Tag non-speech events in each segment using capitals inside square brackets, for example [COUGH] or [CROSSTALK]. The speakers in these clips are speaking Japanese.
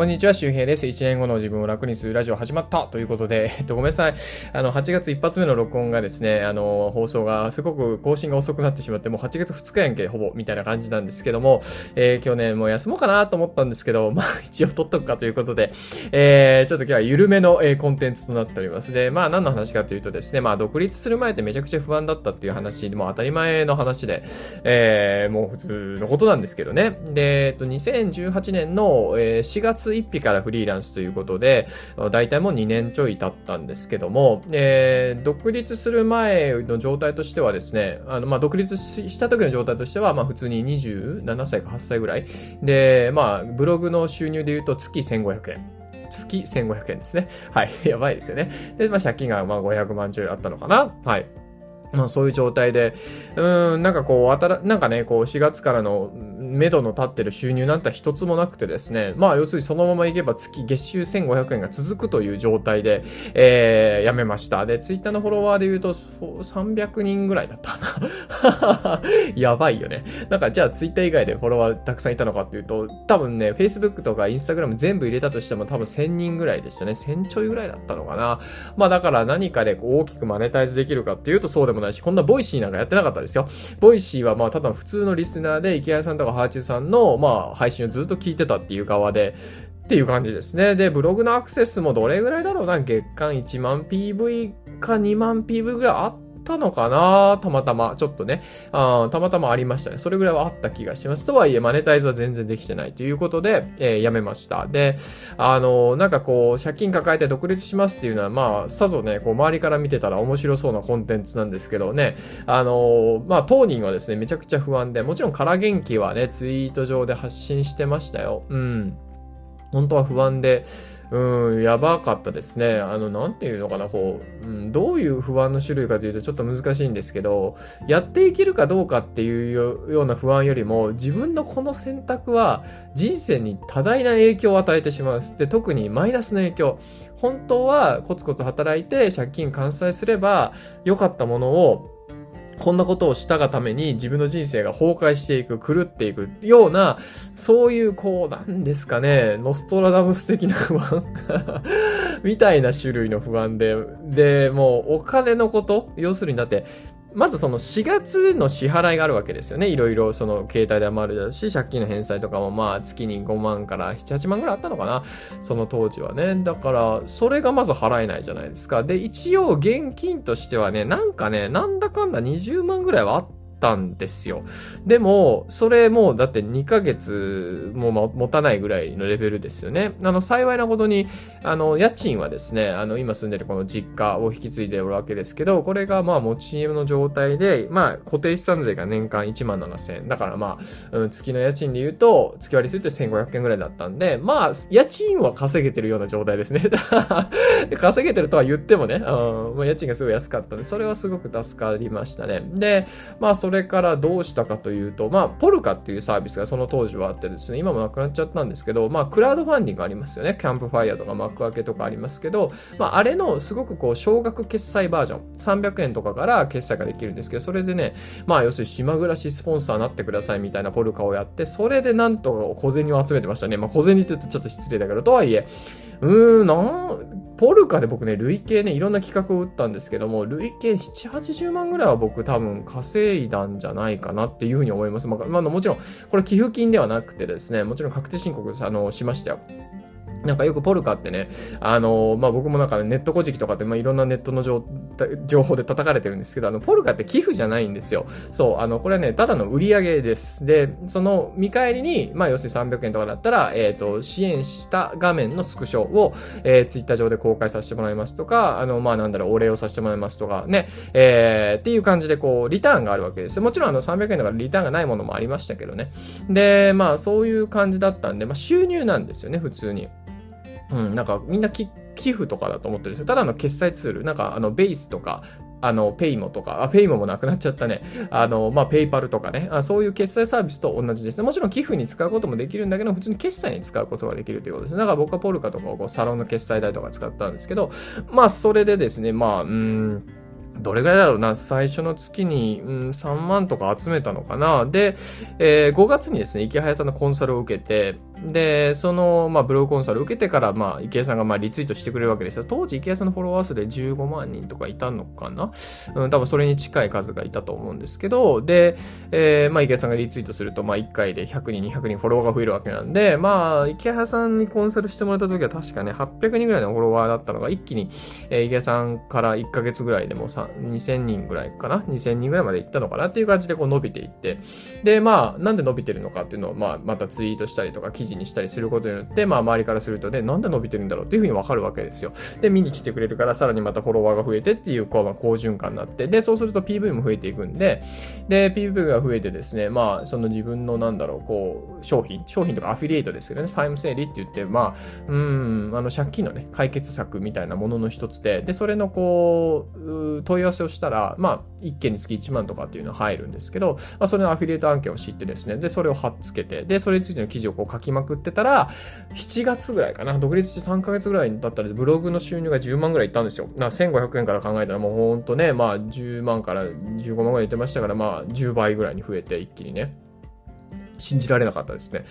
こんにちは、周平です。1年後の自分を楽にするラジオ始まったということで、[LAUGHS] えっと、ごめんなさい。あの、8月一発目の録音がですね、あの、放送がすごく更新が遅くなってしまって、もう8月2日やんけ、ほぼ、みたいな感じなんですけども、えー、今日ね、もう休もうかなと思ったんですけど、[LAUGHS] まあ、一応撮っとくかということで、えー、ちょっと今日は緩めの、えー、コンテンツとなっております。で、まあ、何の話かというとですね、まあ、独立する前ってめちゃくちゃ不安だったっていう話、もう当たり前の話で、えー、もう普通のことなんですけどね。で、えっと、2018年の、えー、4月1日からフリーランスということで、大体もう2年ちょい経ったんですけども、えー、独立する前の状態としてはですね、あの、まあ、独立した時の状態としては、まあ、普通に27歳か8歳ぐらい。で、まあ、ブログの収入で言うと月1500円。月1500円ですね。はい。[LAUGHS] やばいですよね。で、まあ、借金がまあ500万ちょいあったのかな。はい。まあそういう状態で、うん、なんかこう、あたら、なんかね、こう4月からの目処の立ってる収入なんて一つもなくてですね、まあ要するにそのままいけば月月収1500円が続くという状態で、えー、やめました。で、ツイッターのフォロワーで言うと300人ぐらいだったな。[LAUGHS] やばいよね。なんかじゃあツイッター以外でフォロワーたくさんいたのかっていうと、多分ね、Facebook とか Instagram 全部入れたとしても多分1000人ぐらいでしたね。1000ちょいぐらいだったのかな。まあだから何かで大きくマネタイズできるかっていうとそうでもないし、こんな Voicy なんかやってなかったですよ。 Voicy はまあただ普通のリスナーで、イケハヤさんとかはあちゅうさんのまあ配信をずっと聞いてたっていう側で、っていう感じですね。で、ブログのアクセスもどれぐらいだろうな？月間1万 PV か2万 PV ぐらいあったのかなたまたま、ちょっとねあ。たまたまありましたね。それぐらいはあった気がします。とはいえ、マネタイズは全然できてないということで、えー、やめました。で、あのー、なんかこう、借金抱えて独立しますっていうのは、まあ、さぞね、こう、周りから見てたら面白そうなコンテンツなんですけどね、あのー、まあ、当人はですね、めちゃくちゃ不安で、もちろん空元気はね、ツイート上で発信してましたよ。うん。本当は不安で、うん、やばかったですね。あの、なんていうのかな、こう、うん、どういう不安の種類かというとちょっと難しいんですけど、やっていけるかどうかっていうような不安よりも、自分のこの選択は人生に多大な影響を与えてしまう。で、特にマイナスの影響。本当はコツコツ働いて借金完済すれば良かったものをこんなことをしたがために自分の人生が崩壊していく、狂っていくような、そういう、こう、なんですかね、ノストラダムス的な不安 [LAUGHS] みたいな種類の不安で、で、もうお金のこと、要するにだって、まずその4月の支払いがあるわけですよね。いろいろその携帯で余るし、借金の返済とかもまあ月に5万から7、8万ぐらいあったのかな。その当時はね。だから、それがまず払えないじゃないですか。で、一応現金としてはね、なんかね、なんだかんだ20万ぐらいはあったたんですよ。でも、それもだって2ヶ月も持たないぐらいのレベルですよね。あの、幸いなことに、あの、家賃はですね、あの、今住んでるこの実家を引き継いでおるわけですけど、これがまあ持ち家の状態で、まあ固定資産税が年間1万7000円。だからまあ、うん、月の家賃で言うと、月割りすると1500円ぐらいだったんで、まあ、家賃は稼げてるような状態ですね。[LAUGHS] 稼げてるとは言ってもね、うん、ま、家賃がすごい安かったんで、それはすごく助かりましたね。で、まあ、そそれからどうしたかというと、まあ、ポルカっていうサービスがその当時はあってですね、今もなくなっちゃったんですけど、まあ、クラウドファンディングありますよね。キャンプファイヤーとか幕開けとかありますけど、まあ、あれのすごくこう、少額決済バージョン、300円とかから決済ができるんですけど、それでね、まあ、要するに島暮らしスポンサーになってくださいみたいなポルカをやって、それでなんとか小銭を集めてましたね。まあ、小銭って言うとちょっと失礼だけど、とはいえ、うーん、なん、ポルカで僕ね、累計ね、いろんな企画を打ったんですけども、累計7、80万ぐらいは僕多分稼いだんじゃないかなっていうふうに思います。まあ、まあ、もちろん、これ寄付金ではなくてですね、もちろん確定申告あのしましたよ。なんかよくポルカってね、あのー、まあ、僕もなんかネット古事記とかって、まあ、いろんなネットの情報で叩かれてるんですけど、あの、ポルカって寄付じゃないんですよ。そう、あの、これはね、ただの売り上げです。で、その見返りに、まあ、要するに300円とかだったら、えっ、ー、と、支援した画面のスクショを、えー、ツイッター上で公開させてもらいますとか、あの、まあ、なんだろう、お礼をさせてもらいますとか、ね、えー、っていう感じで、こう、リターンがあるわけです。もちろん、あの、300円だからリターンがないものもありましたけどね。で、まあ、そういう感じだったんで、まあ、収入なんですよね、普通に。うん、なんかみんな寄付とかだと思ってるんですよ。ただの決済ツール、なんかあのベースとか、あの、ペイモとか、あ、ペイモもなくなっちゃったね。[LAUGHS] あの、まあ、ペイパルとかねあ。そういう決済サービスと同じですね。もちろん寄付に使うこともできるんだけど、普通に決済に使うことができるということですね。だから僕はポルカとかをこうサロンの決済代とか使ったんですけど、まあ、それでですね、まあ、うん、どれぐらいだろうな、最初の月に、うん、3万とか集めたのかな。で、えー、5月にですね、池早さんのコンサルを受けて、で、その、まあ、ブログコンサル受けてから、まあ、池谷さんが、まあ、リツイートしてくれるわけですよ。当時、池谷さんのフォロワー数で15万人とかいたのかな？うん、多分それに近い数がいたと思うんですけど、で、えー、まあ、池谷さんがリツイートすると、まあ、1回で100人、200人フォロワーが増えるわけなんで、まあ、池谷さんにコンサルしてもらった時は確かね、800人ぐらいのフォロワーだったのが、一気に、えー、池谷さんから1ヶ月ぐらいでもさ、2000人ぐらいかな ?2000 人ぐらいまでいったのかな？っていう感じでこう伸びていって、で、まあ、なんで伸びてるのかっていうのを、まあ、またツイートしたりとか記事にしたりすることによって、まあ、周りからするとね、なんで伸びてるんだろうっていうふうにわかるわけですよ。で、見に来てくれるから、さらにまたフォロワーが増えてっていう、こう、まあ、好循環になって、で、そうすると PV も増えていくんで、で、PV が増えてですね、まあ、その自分の、なんだろう、こう、商品、商品とかアフィリエイトですけどね、債務整理って言って、まあ、うん、あの、借金のね、解決策みたいなものの一つで、で、それのこう、問い合わせをしたら、まあ、1件につき1万とかっていうのは入るんですけど、まあ、それのアフィリエイト案件を知ってですね、で、それを貼っつけて、で、それについての記事をこう書きまくってたら、7月ぐらいかな、独立して3ヶ月ぐらいだったら、ブログの収入が10万ぐらいいったんですよ。な1500円から考えたら、もうほんとね、まあ、10万から15万ぐらいいってましたから、まあ、10倍ぐらいに増えて、一気にね。信じられなかったですね。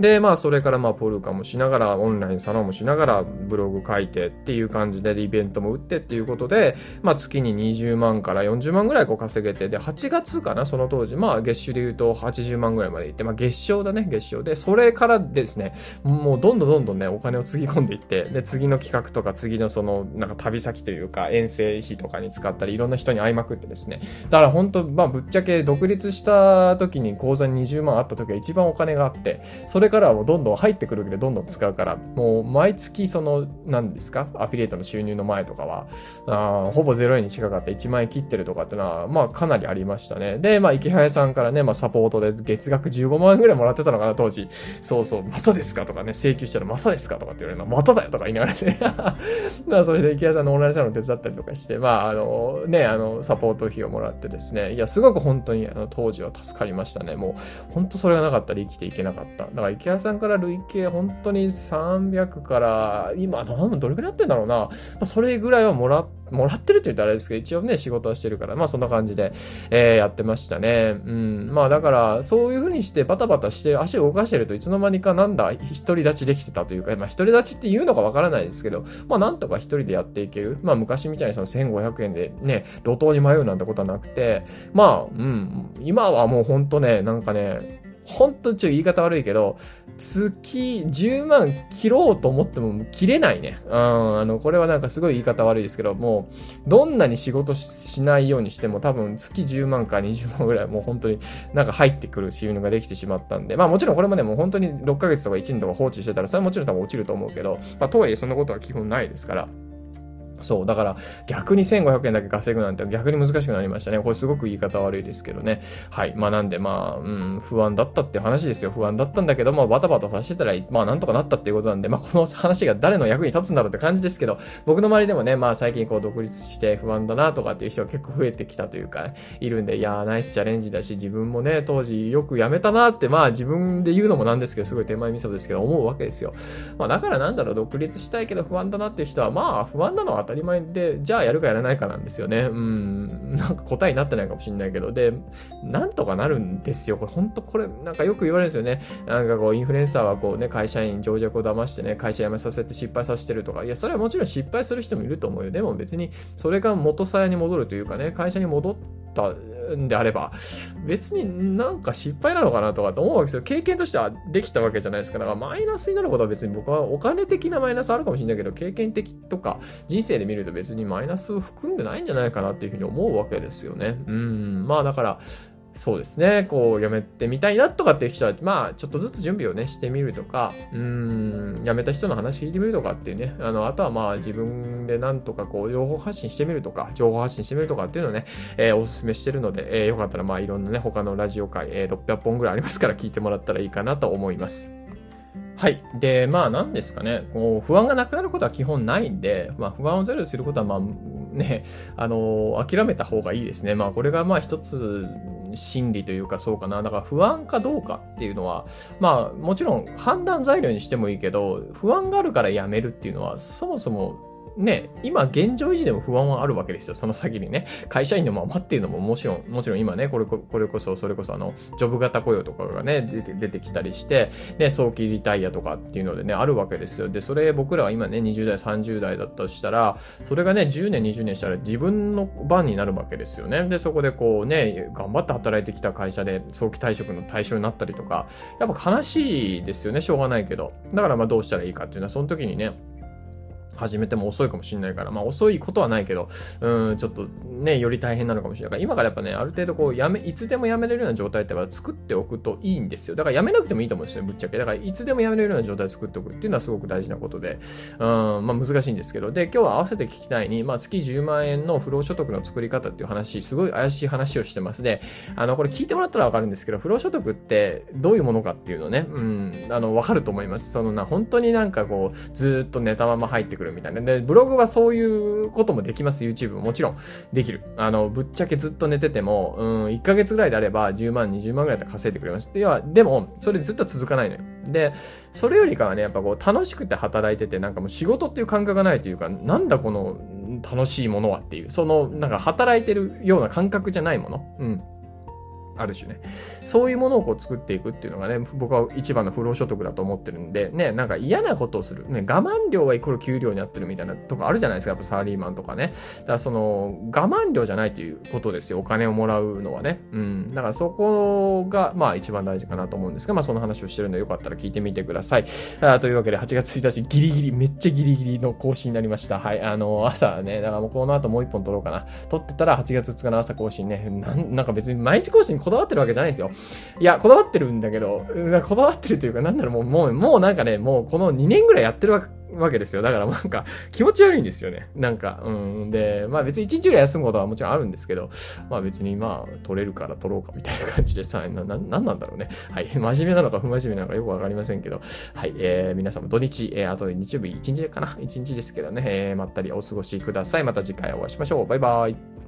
で、まあ、それからまあ、ポルカもしながら、オンラインサロンもしながら、ブログ書いてっていう感じで、イベントも打ってっていうことで、まあ、月に20万から40万ぐらいこう稼げて、で、8月かな、その当時、まあ、月収で言うと80万ぐらいまでいって、まあ、月賞だね、月賞で、それからですね、もうどんどんどんどんね、お金をつぎ込んでいって、で、次の企画とか、次のその、なんか旅先というか、遠征費とかに使ったり、いろんな人に会いまくってですね、だから本当、まあ、ぶっちゃけ独立した時に口座に20万あった時は一番お金があって、それからはもうどんどん入ってくるけどどんどん使うから、もう毎月その、何ですか、アフィリエイトの収入の前とかは、あほぼ0円に近かった1万円切ってるとかってのは、まあかなりありましたね。で、まあ池早さんからね、まあサポートで月額15万円ぐらいもらってたのかな、当時。そうそう、またですか？とかね、請求したらまたですか？とかって言われるの、まただよとか言いながらね。[LAUGHS] まあそれで池早さんのオンラインサロン手伝ったりとかして、まああの、ね、あの、サポート費をもらってですね、いや、すごく本当にあの当時は助かりましたね。もう、本当それがなかったら生きていけなかった。だから池谷さんから累計本当に300から、今、どれぐらいやってんだろうな。それぐらいはもら、もらってるって言ったらあれですけど、一応ね、仕事はしてるから、まあそんな感じで、えー、やってましたね。うん。まあだから、そういう風にしてバタバタして足を動かしてるといつの間にかなんだ、独り立ちできてたというか、まあ独り立ちって言うのかわからないですけど、まあなんとか一人でやっていける。まあ昔みたいにその1500円でね、路頭に迷うなんてことはなくて、まあ、うん、今はもうほんとね、なんかね、ほんとちょっと言い方悪いけど、月10万切ろうと思っても切れないね。うん、あの、これはなんかすごい言い方悪いですけど、もう、どんなに仕事しないようにしても多分月10万か20万ぐらいもう本当になんか入ってくる収入ができてしまったんで、まあもちろんこれもね、もう本当に6ヶ月とか1年とか放置してたら、それはもちろん多分落ちると思うけど、まあとはいえそんなことは基本ないですから、そう。だから、逆に1500円だけ稼ぐなんて逆に難しくなりましたね。これすごく言い方悪いですけどね。はい。まあなんで、まあ、うん、不安だったって話ですよ。不安だったんだけど、まあバタバタさせてたら、まあなんとかなったっていうことなんで、まあこの話が誰の役に立つんだろうって感じですけど、僕の周りでもね、まあ最近こう独立して不安だなとかっていう人が結構増えてきたというか、いるんで、いやー、ナイスチャレンジだし、自分もね、当時よくやめたなって、まあ自分で言うのもなんですけど、すごい手前味噌ですけど、思うわけですよ。まあだからなんだろう、独立したいけど不安だなっていう人は、まあ不安なのは当たりり前で、じゃあやるかやらないかなんですよね。うん。なんか答えになってないかもしれないけど、で、なんとかなるんですよ。これ本当これ、なんかよく言われるんですよね。なんかこう、インフルエンサーはこうね、会社員、情弱を騙してね、会社辞めさせて失敗させてるとか。いや、それはもちろん失敗する人もいると思うよ。でも別に、それが元さやに戻るというかね、会社に戻ったんであれば、別になんか失敗なのかなとかって思うわけですよ。経験としてはできたわけじゃないですか。だからマイナスになることは別に僕はお金的なマイナスあるかもしれないけど、経験的とか人生で見ると別にマイナスを含んでないんじゃないかなっていうふうに思うわけですよね。うん。まあだから、そうですね、こう、やめてみたいなとかっていう人は、まあ、ちょっとずつ準備をね、してみるとか、うん、やめた人の話聞いてみるとかっていうね、あの、あとはまあ、自分でなんとかこう、情報発信してみるとか、情報発信してみるとかっていうのをね、えー、おすすめしてるので、えー、よかったらまあ、いろんなね、他のラジオ界、えー、600本ぐらいありますから聞いてもらったらいいかなと思います。はい。で、まあ何ですかね、こう不安がなくなることは基本ないんで、まあ不安をゼロにすることはまあね、あの、諦めた方がいいですね。まあこれがまあ一つ心理というかそうかな。だから不安かどうかっていうのは、まあもちろん判断材料にしてもいいけど、不安があるからやめるっていうのはそもそもね、今現状維持でも不安はあるわけですよ。その先にね。会社員のままっていうのももちろん、もちろん今ね、これこれこそ、それこそあの、ジョブ型雇用とかがね、出て出てきたりして、ね、早期リタイアとかっていうのでね、あるわけですよ。で、それ僕らは今ね、20代、30代だったとしたら、それがね、10年、20年したら自分の番になるわけですよね。で、そこでこうね、頑張って働いてきた会社で早期退職の対象になったりとか、やっぱ悲しいですよね、しょうがないけど。だからまあどうしたらいいかっていうのは、その時にね、始めても遅いかもしれないから、まあ遅いことはないけど、うん、ちょっとね、より大変なのかもしれないから、今からやっぱね、ある程度こう、やめ、いつでもやめれるような状態って作っておくといいんですよ。だからやめなくてもいいと思うんですよ、ぶっちゃけ。だからいつでもやめれるような状態を作っておくっていうのはすごく大事なことで、うん、まあ難しいんですけど、で、今日は合わせて聞きたいに、まあ月10万円の不労所得の作り方っていう話、すごい怪しい話をしてますね。あの、これ聞いてもらったらわかるんですけど、不労所得ってどういうものかっていうのね、うん、あの、わかると思います。そのな、本当になんかこう、ずっと寝たまま入ってくるみたいな。で、ブログはそういうこともできます。YouTube ももちろんできる。あの、ぶっちゃけずっと寝てても、うん、1ヶ月ぐらいであれば10万、20万ぐらいで稼いでくれます。では、でも、それずっと続かないのよ。で、それよりかはね、やっぱこう、楽しくて働いてて、なんかもう仕事っていう感覚がないというか、なんだこの楽しいものはっていう、その、なんか働いてるような感覚じゃないもの。うん。ある種ね。そういうものをこう作っていくっていうのがね、僕は一番の不労所得だと思ってるんで、ね、なんか嫌なことをする。ね、我慢量はイコール給料になってるみたいなとこあるじゃないですか、やっぱサラリーマンとかね。だからその、我慢量じゃないということですよ、お金をもらうのはね。うん。だからそこが、まあ一番大事かなと思うんですが、まあその話をしてるのでよかったら聞いてみてください。あというわけで、8月1日ギリギリ、めっちゃギリギリの更新になりました。はい。あの、朝ね、だからもうこの後もう一本撮ろうかな。撮ってたら8月2日の朝更新ね、なんなんか別に毎日更新こだわってるわけじゃないですよ。いや、こだわってるんだけど、こだわってるというか、なんだろう、もう、もう、もうなんかね、もうこの2年ぐらいやってるわけ、ですよ。だからなんか気持ち悪いんですよね。なんか、うん。で、まあ別に1日ぐらい休むことはもちろんあるんですけど、まあ別にまあ取れるから取ろうかみたいな感じでさ、な、な、なんなんだろうね。はい。真面目なのか不真面目なのかよくわかりませんけど、はい。えー、皆さんも土日、えー、あと日曜日1日かな ?1 日ですけどね、えー、まったりお過ごしください。また次回お会いしましょう。バイバイ。